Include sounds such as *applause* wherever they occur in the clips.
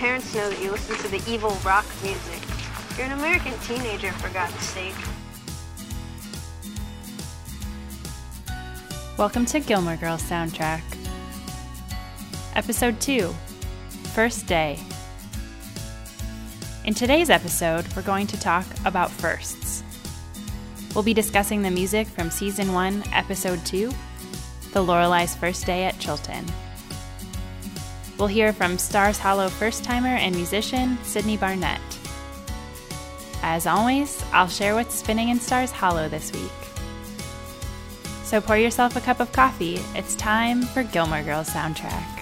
parents know that you listen to the evil rock music. You're an American teenager, for God's sake. Welcome to Gilmore Girls Soundtrack. Episode 2 First Day. In today's episode, we're going to talk about firsts. We'll be discussing the music from Season 1, Episode 2, The Lorelai's First Day at Chilton. We'll hear from Stars Hollow first timer and musician Sydnie Barnette. As always, I'll share what's spinning in Stars Hollow this week. So pour yourself a cup of coffee. It's time for Gilmore Girls soundtrack.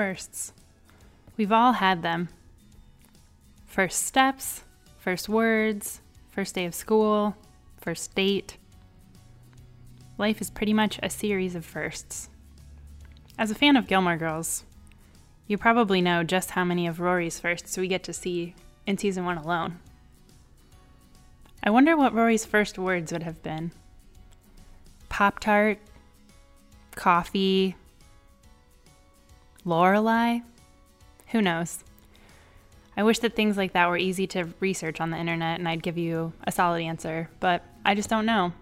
Firsts. We've all had them. First steps, first words, first day of school, first date. Life is pretty much a series of firsts. As a fan of Gilmore Girls, you probably know just how many of Rory's firsts we get to see in season one alone. I wonder what Rory's first words would have been Pop Tart, coffee, Lorelai? Who knows? I wish that things like that were easy to research on the internet and I'd give you a solid answer, but I just don't know.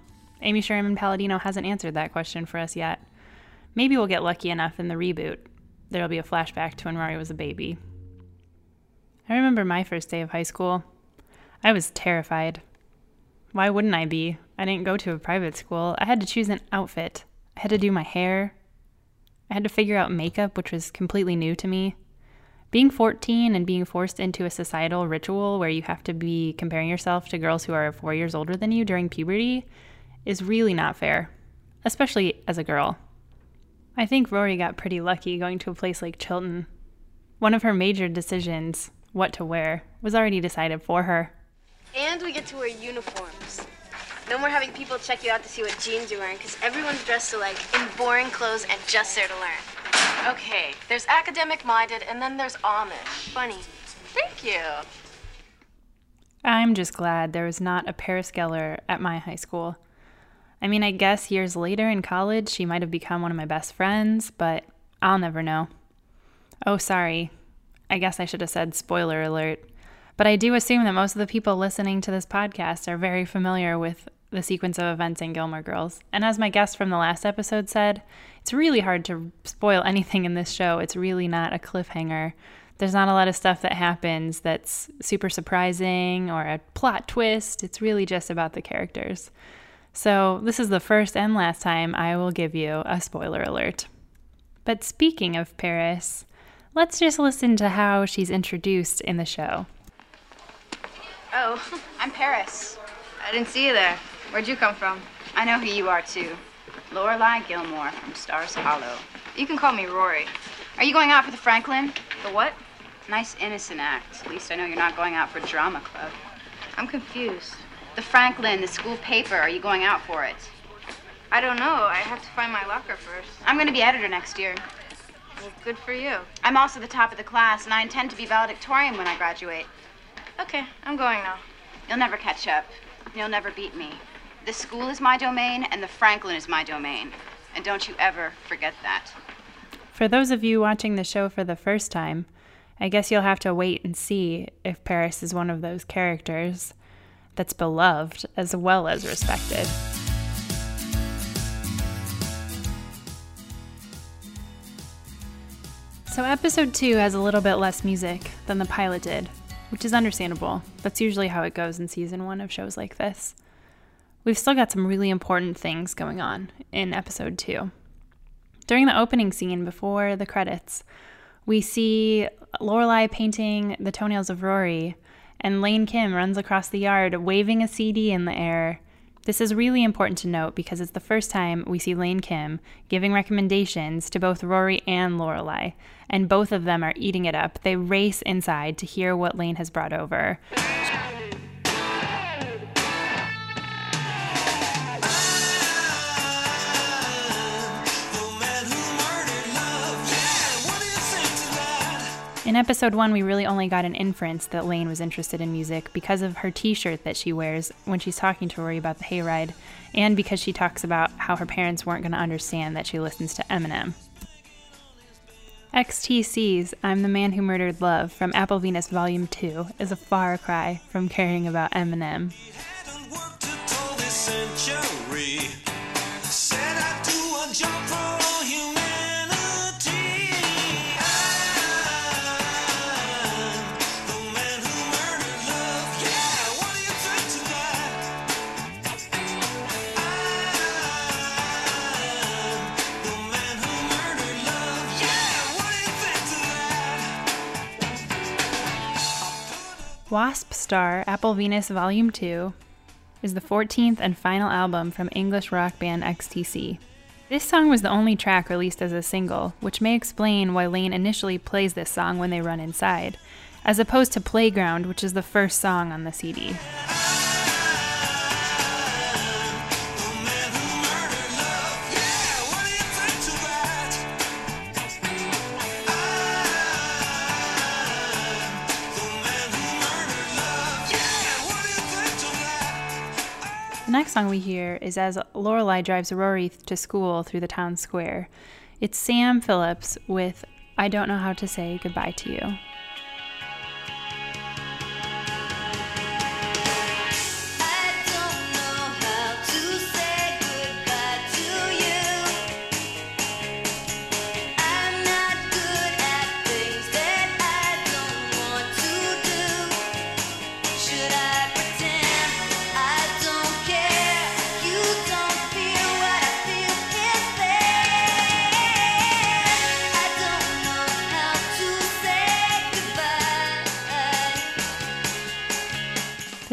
Amy Sherman Palladino hasn't answered that question for us yet. Maybe we'll get lucky enough in the reboot. There'll be a flashback to when Rory was a baby. I remember my first day of high school. I was terrified. Why wouldn't I be? I didn't go to a private school. I had to choose an outfit. I had to do my hair. I had to figure out makeup, which was completely new to me. Being 14 and being forced into a societal ritual where you have to be comparing yourself to girls who are four years older than you during puberty is really not fair, especially as a girl. I think Rory got pretty lucky going to a place like Chilton. One of her major decisions, what to wear, was already decided for her. And we get to wear uniforms. No more having people check you out to see what jeans you're wearing, because everyone's dressed alike in boring clothes and just there to learn. Okay, there's academic minded, and then there's Amish. Funny. Thank you. I'm just glad there was not a Paris Geller at my high school. I mean, I guess years later in college, she might have become one of my best friends, but I'll never know. Oh, sorry. I guess I should have said spoiler alert. But I do assume that most of the people listening to this podcast are very familiar with the sequence of events in Gilmore Girls. And as my guest from the last episode said, it's really hard to spoil anything in this show. It's really not a cliffhanger. There's not a lot of stuff that happens that's super surprising or a plot twist. It's really just about the characters. So, this is the first and last time I will give you a spoiler alert. But speaking of Paris, let's just listen to how she's introduced in the show. Oh, *laughs* I'm Paris. I didn't see you there. Where'd you come from? I know who you are, too. Lorelai Gilmore from Stars Hollow. You can call me Rory. Are you going out for the Franklin? The what? Nice innocent act. At least I know you're not going out for drama club. I'm confused. The Franklin, the school paper. Are you going out for it? I don't know. I have to find my locker first. I'm going to be editor next year. Well, good for you. I'm also the top of the class, and I intend to be valedictorian when I graduate. Okay, I'm going now. You'll never catch up. You'll never beat me. The school is my domain, and the Franklin is my domain. And don't you ever forget that. For those of you watching the show for the first time, I guess you'll have to wait and see if Paris is one of those characters that's beloved as well as respected. So, episode two has a little bit less music than the pilot did, which is understandable. That's usually how it goes in season one of shows like this we've still got some really important things going on in episode two. During the opening scene before the credits, we see Lorelai painting the toenails of Rory, and Lane Kim runs across the yard waving a CD in the air. This is really important to note because it's the first time we see Lane Kim giving recommendations to both Rory and Lorelai, and both of them are eating it up. They race inside to hear what Lane has brought over. In episode one, we really only got an inference that Lane was interested in music because of her t shirt that she wears when she's talking to Rory about the hayride, and because she talks about how her parents weren't going to understand that she listens to Eminem. XTC's I'm the Man Who Murdered Love from Apple Venus Volume 2 is a far cry from caring about Eminem. Wasp Star Apple Venus Volume 2 is the 14th and final album from English rock band XTC. This song was the only track released as a single, which may explain why Lane initially plays this song when they run inside, as opposed to Playground, which is the first song on the CD. Next song we hear is as Lorelai drives Rory to school through the town square. It's Sam Phillips with I Don't Know How to Say Goodbye to You.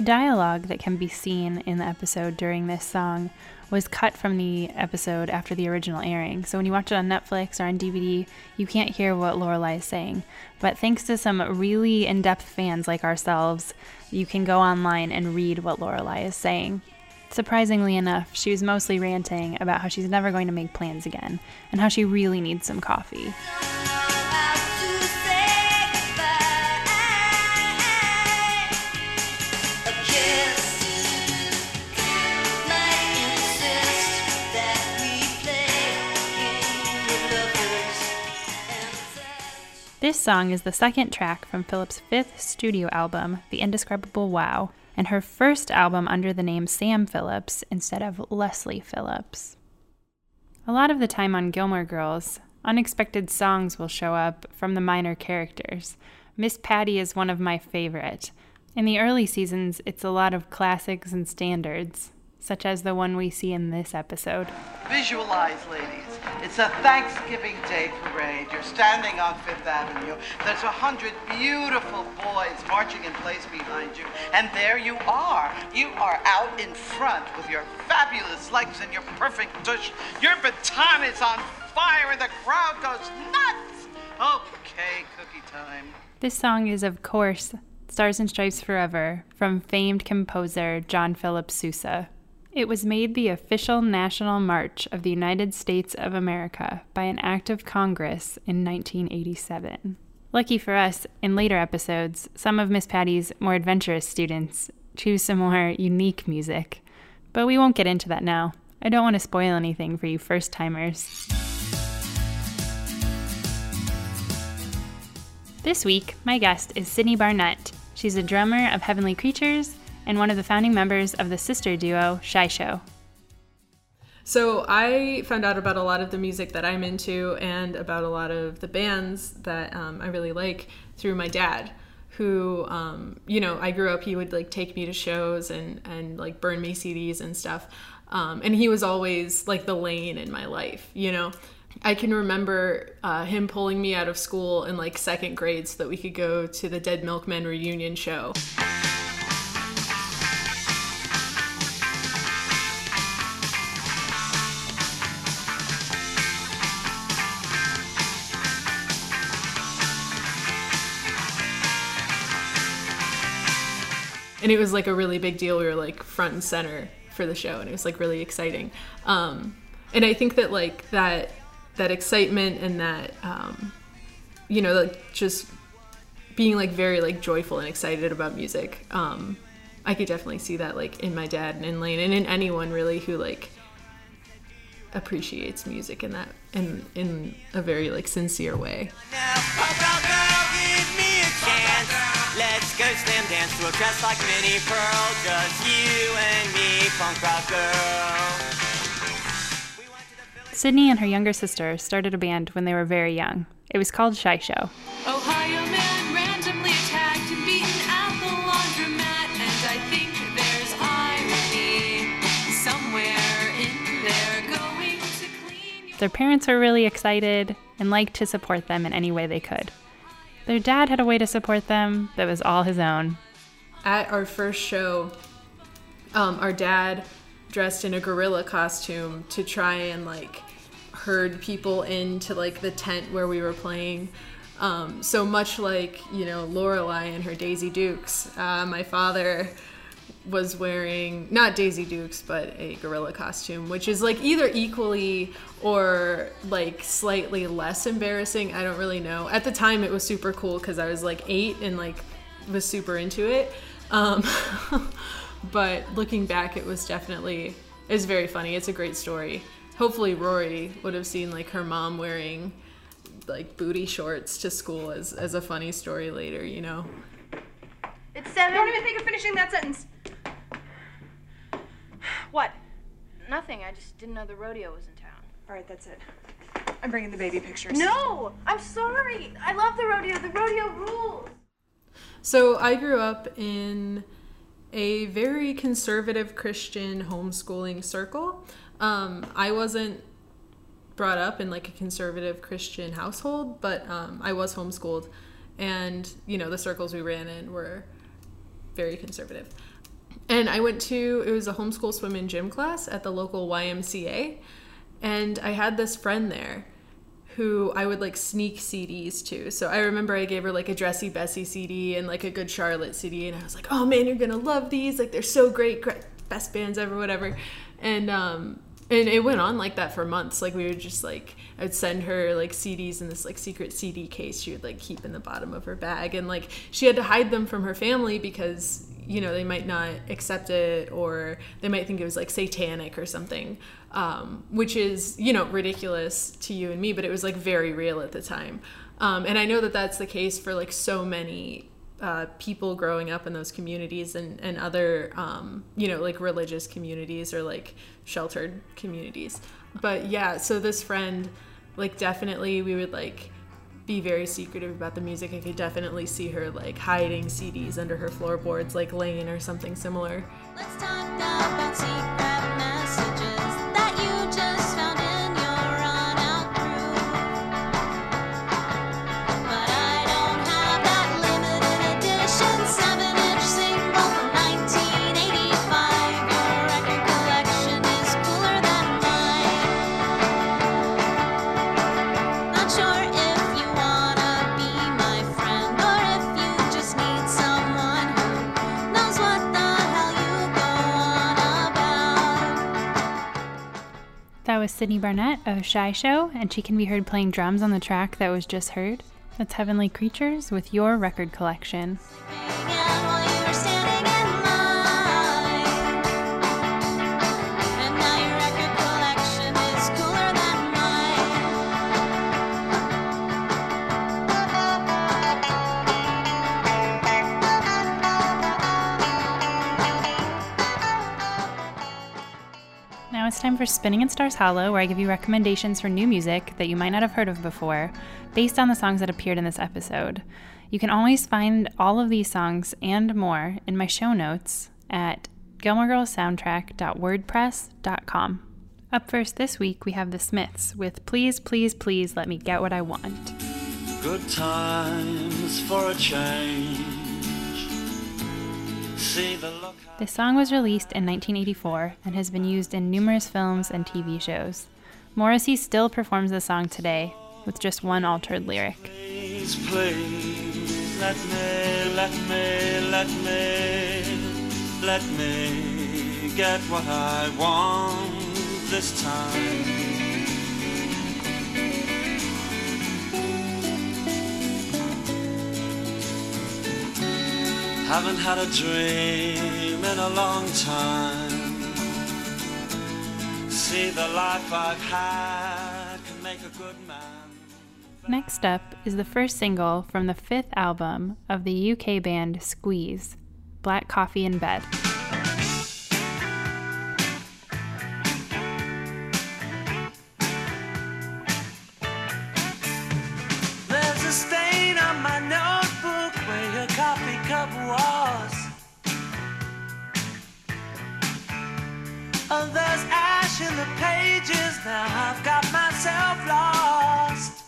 Dialogue that can be seen in the episode during this song was cut from the episode after the original airing. So when you watch it on Netflix or on DVD, you can't hear what Lorelai is saying. But thanks to some really in-depth fans like ourselves, you can go online and read what Lorelai is saying. Surprisingly enough, she was mostly ranting about how she's never going to make plans again and how she really needs some coffee. This song is the second track from Phillips' fifth studio album, The Indescribable Wow, and her first album under the name Sam Phillips instead of Leslie Phillips. A lot of the time on Gilmore Girls, unexpected songs will show up from the minor characters. Miss Patty is one of my favorite. In the early seasons, it's a lot of classics and standards such as the one we see in this episode. Visualize, ladies. It's a Thanksgiving Day parade. You're standing on Fifth Avenue. There's a hundred beautiful boys marching in place behind you. And there you are. You are out in front with your fabulous legs and your perfect tush. Your baton is on fire and the crowd goes nuts. Okay, cookie time. This song is, of course, Stars and Stripes Forever from famed composer John Philip Sousa. It was made the official national march of the United States of America by an act of Congress in 1987. Lucky for us, in later episodes, some of Miss Patty's more adventurous students choose some more unique music. But we won't get into that now. I don't want to spoil anything for you first timers. This week, my guest is Sydnie Barnette. She's a drummer of Heavenly Creatures and one of the founding members of the sister duo ShiSho. So I found out about a lot of the music that I'm into and about a lot of the bands that um, I really like through my dad, who, um, you know, I grew up. He would like take me to shows and and like burn me CDs and stuff, um, and he was always like the lane in my life, you know. I can remember uh, him pulling me out of school in like second grade so that we could go to the Dead Milkmen reunion show. And it was like a really big deal. We were like front and center for the show, and it was like really exciting. Um, and I think that like that that excitement and that um, you know like just being like very like joyful and excited about music. Um, I could definitely see that like in my dad and in Lane and in anyone really who like appreciates music in that in in a very like sincere way. Let's go slam dance to a dress like Minnie Pearl, just you and me, punk rock girl. Sydnie and her younger sister started a band when they were very young. It was called ShiSho. Ohio man randomly attacked and beaten at the laundromat, and I think there's irony somewhere in there going to clean Their parents were really excited and liked to support them in any way they could. Their dad had a way to support them that was all his own. At our first show, um, our dad dressed in a gorilla costume to try and like herd people into like the tent where we were playing. Um, so much like you know Lorelai and her Daisy Dukes, uh, my father was wearing not Daisy Dukes but a gorilla costume, which is like either equally or like slightly less embarrassing. I don't really know. At the time, it was super cool because I was like eight and like was super into it. Um, *laughs* but looking back, it was definitely it was very funny. It's a great story. Hopefully, Rory would have seen like her mom wearing like booty shorts to school as as a funny story later. You know. It's seven. Don't even think of finishing that sentence. What? Nothing. I just didn't know the rodeo was in town. All right, that's it. I'm bringing the baby pictures. No, I'm sorry. I love the rodeo. The rodeo rules. So I grew up in a very conservative Christian homeschooling circle. Um, I wasn't brought up in like a conservative Christian household, but um, I was homeschooled, and you know the circles we ran in were very conservative. And I went to it was a homeschool swim and gym class at the local YMCA, and I had this friend there who I would like sneak CDs to. So I remember I gave her like a Dressy Bessy CD and like a Good Charlotte CD, and I was like, "Oh man, you're gonna love these! Like they're so great, great best bands ever, whatever." And um, and it went on like that for months. Like we would just like I'd send her like CDs in this like secret CD case she would like keep in the bottom of her bag, and like she had to hide them from her family because you know they might not accept it or they might think it was like satanic or something um, which is you know ridiculous to you and me but it was like very real at the time um, and i know that that's the case for like so many uh, people growing up in those communities and, and other um, you know like religious communities or like sheltered communities but yeah so this friend like definitely we would like be very secretive about the music. I could definitely see her like hiding CDs under her floorboards, like Lane or something similar. Sydnie Barnette of ShiSho, and she can be heard playing drums on the track that was just heard. That's Heavenly Creatures with your record collection. Time for Spinning in Stars Hollow, where I give you recommendations for new music that you might not have heard of before, based on the songs that appeared in this episode. You can always find all of these songs and more in my show notes at gilmoregirlssoundtrack.wordpress.com. Up first this week, we have The Smiths with Please, Please, Please Let Me Get What I Want. Good times for a change. The. Song was released in 1984 and has been used in numerous films and TV shows. Morrissey still performs the song today with just one altered lyric. Please, please, let me, let me, let me, let me get what I want this time. Haven't had a dream in a long time. See the life I've had can make a good man. Next up is the first single from the fifth album of the UK band Squeeze, Black Coffee in Bed. Now. I've got myself lost.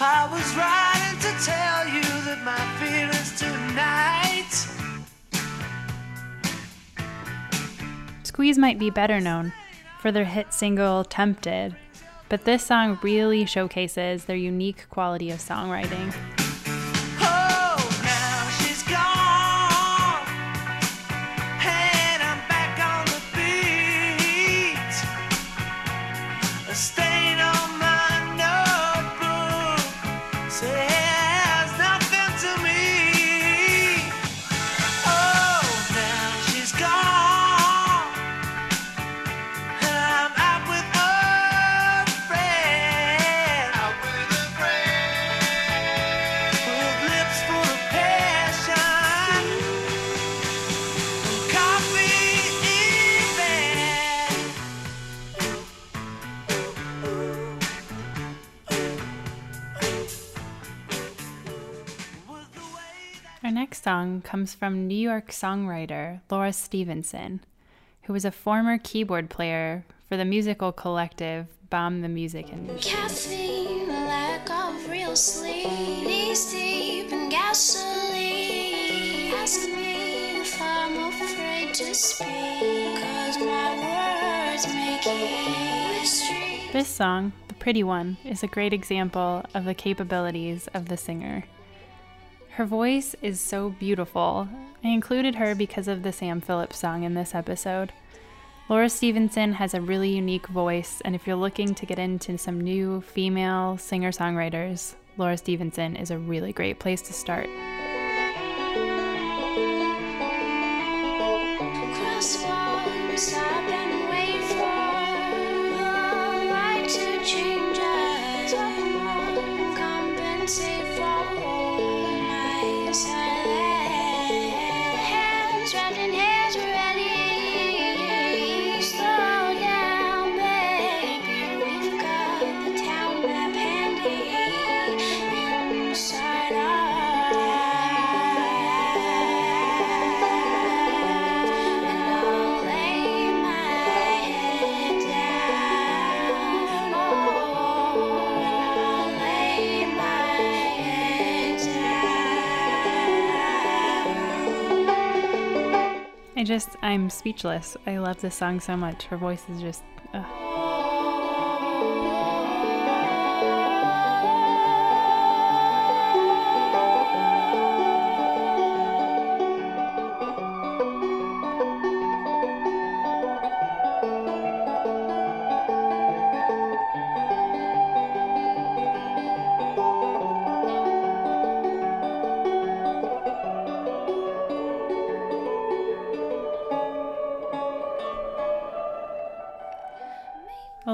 I was writing to tell you that my feelings tonight. Squeeze might be better known for their hit single Tempted, but this song really showcases their unique quality of songwriting. Song comes from New York songwriter Laura Stevenson, who was a former keyboard player for the musical collective Bomb the Music Industry. Caffeine, lack of real sleep, knees deep in gasoline. Ask me if I'm afraid to speak, cause my words make. This song, The Pretty One, is a great example of the capabilities of the singer. Her voice is so beautiful. I included her because of the Sam Phillips song in this episode. Laura Stevenson has a really unique voice, and if you're looking to get into some new female singer songwriters, Laura Stevenson is a really great place to start. I just, I'm speechless. I love this song so much. Her voice is just. ugh.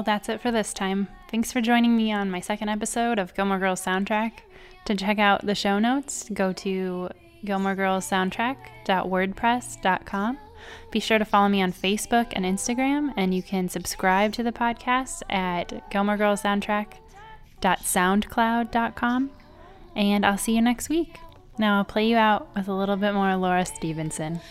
That's it for this time. Thanks for joining me on my second episode of Gilmore Girls Soundtrack. To check out the show notes, go to gilmoregirlssoundtrack.wordpress.com. Be sure to follow me on Facebook and Instagram, and you can subscribe to the podcast at gilmoregirlssoundtrack.soundcloud.com. And I'll see you next week. Now I'll play you out with a little bit more Laura Stevenson.